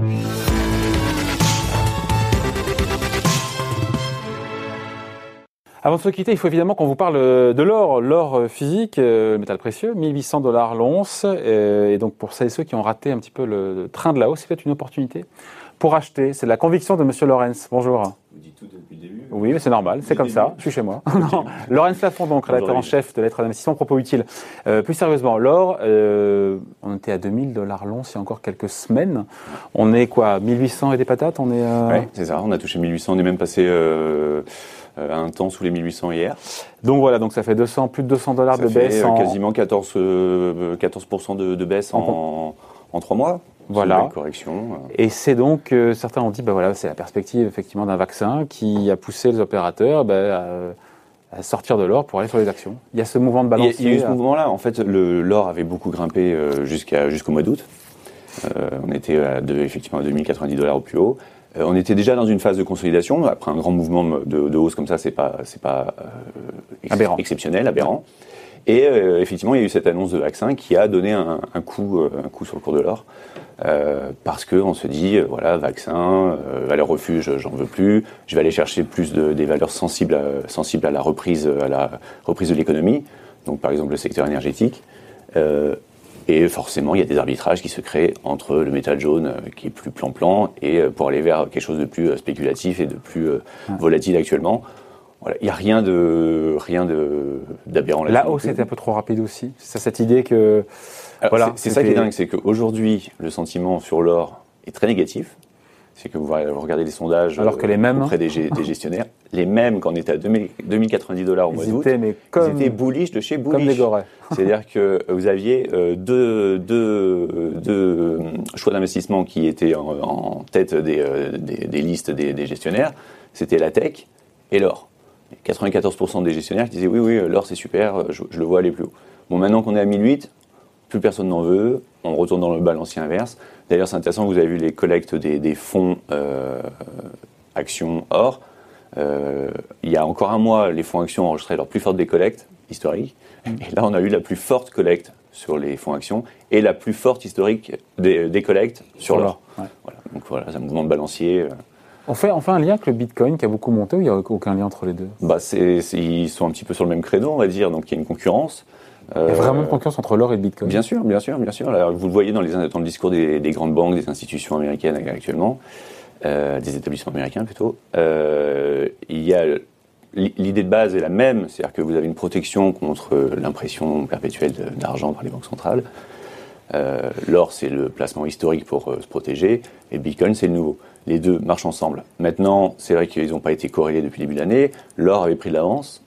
We'll be. Avant de se quitter, il faut évidemment qu'on vous parle de l'or, l'or physique, euh, le métal précieux, 1800 dollars l'once. Et donc pour celles et ceux qui ont raté un petit peu le train de la hausse, c'est peut-être une opportunité pour acheter. C'est la conviction de Monsieur Lorenz. Bonjour. Vous dites tout depuis le début. Oui, mais c'est normal, c'est comme ça. Je suis chez moi. non. Lorenz Lafont, donc rédacteur en chef de lettres d'investissement propos utiles. Euh, plus sérieusement, l'or, euh, on était à 2000 dollars l'once il y a encore quelques semaines. On est quoi, 1800 et des patates? On est. Euh... Oui, c'est ça. On a touché 1800. On est même passé. Euh, euh, un temps sous les 1800 hier. Donc voilà, donc ça fait 200, plus de 200 dollars de baisse. En... Quasiment 14, 14 de, de, baisse en, en, trois mois. Voilà. correction. Euh. Et c'est donc, euh, certains ont dit, bah voilà, c'est la perspective effectivement d'un vaccin qui a poussé les opérateurs bah, à, sortir de l'or pour aller sur les actions. Il y a ce mouvement de balance. Il y a, eu ce mouvement-là. En fait, l'or avait beaucoup grimpé jusqu'au mois d'août. on était à de, effectivement à 2090 dollars au plus haut. Euh, on était déjà dans une phase de consolidation. Après un grand mouvement de, hausse comme ça, c'est pas, c'est pas euh, exceptionnel, aberrant. Et euh, effectivement, il y a eu cette annonce de vaccin qui a donné un, coup, un coup sur le cours de l'or. parce qu'on se dit, voilà, vaccin, valeur refuge, j'en veux plus. Je vais aller chercher plus de, des valeurs sensibles à, sensibles à la reprise, à la reprise de l'économie. Donc, par exemple, le secteur énergétique. Et forcément, il y a des arbitrages qui se créent entre le métal jaune euh, qui est plus plan-plan et euh, pour aller vers quelque chose de plus euh, spéculatif et de plus volatile actuellement. Voilà, il n'y a rien de rien de d'aberrant là. La hausse était un peu trop rapide aussi. C'est cette idée que voilà, c'est ça qui est dingue, c'est qu'aujourd'hui le sentiment sur l'or est très négatif c'est que vous regardez les sondages Alors que les mêmes, auprès des, gestionnaires, les mêmes quand on était à 2090 dollars au mois d'août, ils étaient bullish de chez bullish. C'est-à-dire que vous aviez euh, deux, deux, deux, choix d'investissement qui étaient en, tête des, euh, des, des, listes des, gestionnaires, c'était la tech et l'or. 94% des gestionnaires disaient oui, oui, l'or c'est super, je, je, le vois aller plus haut. Bon, maintenant qu'on est à 1008, plus personne n'en veut, on retourne dans le balancier inverse. D'ailleurs, c'est intéressant, vous avez vu les collectes des, fonds euh, actions or. Euh, il y a encore un mois, les fonds actions enregistré leur plus forte décollecte historique. Mm. Et là, on a eu la plus forte collecte sur les fonds actions et la plus forte historique des, collectes sur l'or. Voilà. Donc voilà, c'est un mouvement de balancier. Euh. On fait, on fait un lien avec le Bitcoin qui a beaucoup monté ou il n'y a aucun lien entre les deux? Bah Ils sont un petit peu sur le même créneau, on va dire, donc il y a une concurrence. Il y a vraiment une concurrence entre l'or et le Bitcoin. Bien sûr, bien sûr, bien sûr. Alors, vous le voyez dans, les, dans le discours des, grandes banques, des institutions américaines actuellement, euh, des établissements américains plutôt. Euh, il y a l'idée de base est la même, c'est-à-dire que vous avez une protection contre l'impression perpétuelle d'argent par les banques centrales. Euh, l'or, c'est le placement historique pour se protéger, et le Bitcoin, c'est le nouveau. Les deux marchent ensemble. Maintenant, c'est vrai qu'ils n'ont pas été corrélés depuis le début de l'année. L'or avait pris de l'avance.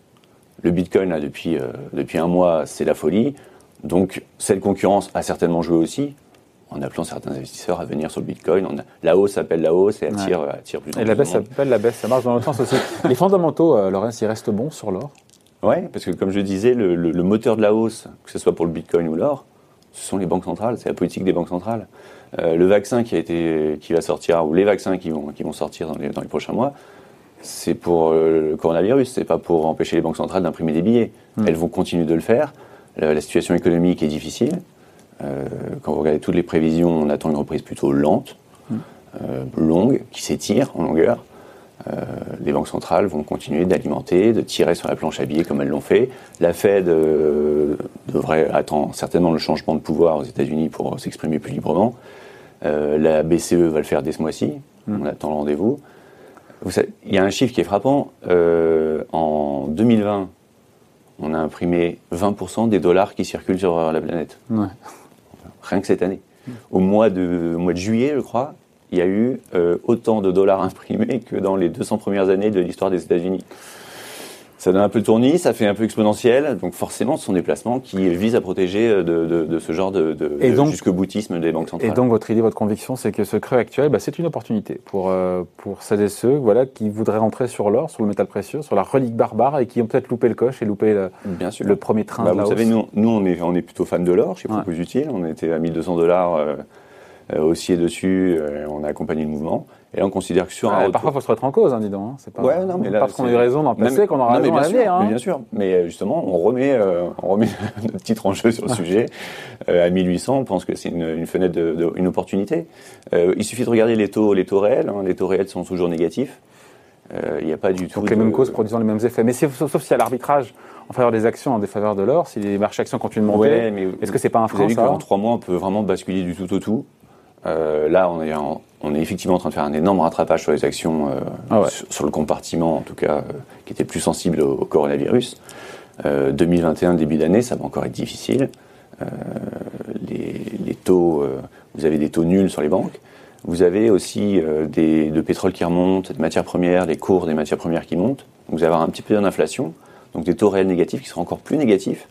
Le Bitcoin, là, depuis, euh, depuis un mois, c'est la folie. Donc, cette concurrence a certainement joué aussi, en appelant certains investisseurs à venir sur le Bitcoin. On a, la hausse appelle la hausse et attire, attire plus Et la baisse appelle la baisse, ça marche dans l'autre sens aussi. Les fondamentaux, euh, Laurence, ils restent bons sur l'or? Oui, parce que comme je disais, le, moteur de la hausse, que ce soit pour le Bitcoin ou l'or, ce sont les banques centrales, c'est la politique des banques centrales. Euh, le vaccin qui, a été, qui va sortir, ou les vaccins qui vont, qui vont sortir dans les, dans les prochains mois, c'est pour euh, le coronavirus, c'est pas pour empêcher les banques centrales d'imprimer des billets. Hmm. Elles vont continuer de le faire. La, situation économique est difficile. Euh, quand vous regardez toutes les prévisions, on attend une reprise plutôt lente, hmm. euh, longue, qui s'étire en longueur. les banques centrales vont continuer d'alimenter, de tirer sur la planche à billets comme elles l'ont fait. La Fed devrait attendre certainement le changement de pouvoir aux États-Unis pour s'exprimer plus librement. la BCE va le faire dès ce mois-ci. Hmm. On attend le rendez-vous il y a un chiffre qui est frappant. Euh, en 2020, on a imprimé 20% des dollars qui circulent sur la planète. Rien que cette année. Au mois de, mois de juillet, je crois, il y a eu euh, autant de dollars imprimés que dans les 200 premières années de l'histoire des États-Unis ça donne un peu de tournis, ça fait un peu exponentiel. Donc forcément, ce sont des placements qui visent à protéger euh, de, ce genre de, de, jusque boutisme des banques centrales. Et donc votre idée, votre conviction, c'est que ce creux actuel, bah, c'est une opportunité pour, euh, pour celles et ceux voilà, qui voudraient rentrer sur l'or, sur le métal précieux, sur la relique barbare et qui ont peut-être loupé le coche et loupé le, Bien sûr. le premier train bah, de la Vous savez, nous, nous on, est, on est plutôt fans de l'or chez Propos Utile. On était à 1200 dollars. euh, osciller dessus, euh, on a accompagné le mouvement. Et là, on considère que sur un Ouais, retour- parfois, il faut se remettre en cause, hein, dis donc. hein. C'est pas, Ouais, non, mais là, parce qu'on a eu raison dans le passé qu'on aura non, raison à bien sûr, l'avenir. mais hein. Bien sûr, mais euh, justement, on remet, euh, on remet notre titre en jeu sur le sujet. Euh, à 1800, on pense que c'est une, une fenêtre, de, de- une opportunité. Euh, il suffit de regarder les taux, les taux réels. Les taux réels sont toujours négatifs. Euh, Il n'y a pas du tout. Donc les mêmes causes produisant les mêmes effets. Mais sauf, sauf s'il y a l'arbitrage en faveur des actions en défaveur de l'or, si les marchés actions continuent de monter, Ouais, est-ce que c'est pas un vous frein avez vu ça qu'en trois mois, on peut vraiment basculer du tout au tout. Euh, là, on est, en- on est effectivement en train de faire un énorme rattrapage sur les actions, euh, Ah ouais. sur, sur le compartiment en tout cas, euh, qui était plus sensible au, au coronavirus. Euh, 2021, début d'année, ça va encore être difficile. Les, les taux, vous avez des taux nuls sur les banques. Vous avez aussi des, de pétrole qui remonte, de matières premières, les cours des matières premières qui montent. Donc vous allez avoir un petit peu d'inflation, donc des taux réels négatifs qui seront encore plus négatifs.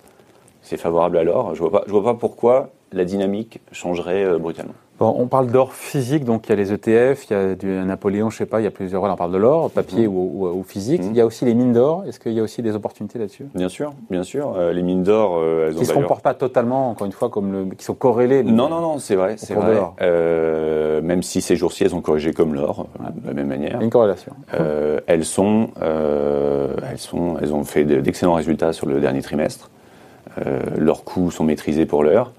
C'est favorable à l'or. Je vois pas, je vois pas pourquoi la dynamique changerait brutalement. Bon, on parle d'or physique, donc il y a les ETF, il y a du Napoléon, je sais pas, il y a plusieurs. Voilà, on parle de l'or, papier Mhm. ou, ou- ou physique. Mhm. Il y a aussi les mines d'or. Est-ce qu'il y a aussi des opportunités là-dessus? Bien sûr, bien sûr. Euh, les mines d'or, euh, elles ont Qui ne se comportent pas totalement, encore une fois, comme le, qui sont corrélées. Non, non, non, c'est vrai, c'est vrai. Euh, même si ces jours-ci, elles ont corrigé comme l'or, euh, de la même manière. Une corrélation. Elles sont, elles sont, elles ont fait de- d'excellents résultats sur le dernier trimestre. Leurs coûts sont maîtrisés pour l'heure.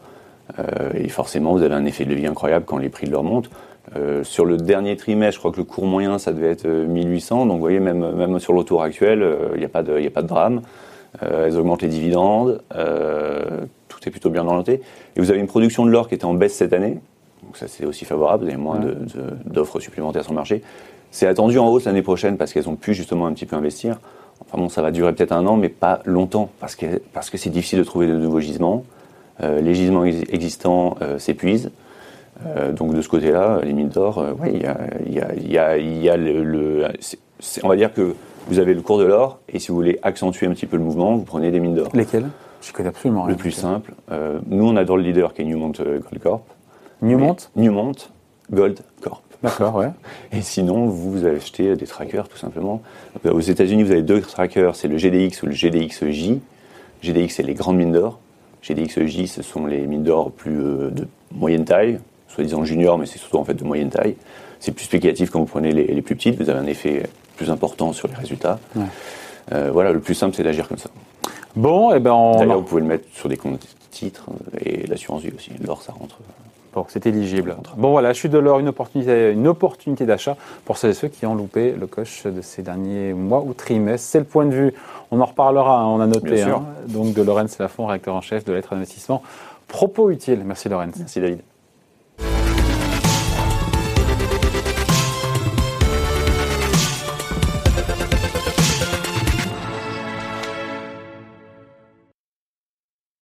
Euh, et forcément, vous avez un effet de levier incroyable quand les prix de l'or montent. Euh, sur le dernier trimestre, je crois que le cours moyen, ça devait être euh, 1800. Donc, vous voyez, même, même sur le tour actuel, euh, il n'y a, pas de- il y a pas de drame. Euh, elles augmentent les dividendes. euh, tout est plutôt bien orienté. Et vous avez une production de l'or qui était en baisse cette année. Donc, ça, c'est aussi favorable. Vous avez moins Ouais. d'offres supplémentaires sur le marché. C'est attendu en hausse l'année prochaine parce qu'elles ont pu justement un petit peu investir. Enfin bon, ça va durer peut-être un an, mais pas longtemps parce que parce que c'est difficile de trouver de nouveaux gisements. Euh, les gisements ex- existants euh, s'épuisent. Euh, donc de ce côté-là, les mines d'or, ouais, il y a, il y a- y a- il y a le, on va dire que vous avez le cours de l'or et si vous voulez accentuer un petit peu le mouvement, vous prenez des mines d'or. Lesquelles? Je connais absolument rien. Le plus simple, euh, nous on adore le leader qui est Newmont Gold Corp. Newmont? Newmont Gold Corp. D'accord, ouais. Et sinon, vous achetez des trackers tout simplement. Euh, Aux États-Unis, vous avez deux trackers, c'est le GDX ou le GDXJ. GDX, c'est les grandes mines d'or. GDXJ, ce sont les mines d'or plus euh, de moyenne taille, soi-disant junior, mais c'est surtout en fait de moyenne taille. C'est plus spéculatif quand vous prenez les, les plus petites, vous avez un effet plus important sur les résultats. Ouais. Euh, voilà, le plus simple, c'est d'agir comme ça. Bon, eh ben on. D'ailleurs, vous pouvez le mettre sur des comptes titres euh, et l'assurance vie aussi. L'or, ça rentre. Bon, c'est éligible. Bon, voilà, chute de l'or, une opportunité, une opportunité d'achat pour ceux et ceux qui ont loupé le coche de ces derniers mois ou trimestres. C'est le point de vue. On en reparlera, hein, on a noté. Hein. donc, de Lorenz Lafont, réacteur en chef de lettres d'investissement. Propos utiles. Merci, Lorenz. Merci David.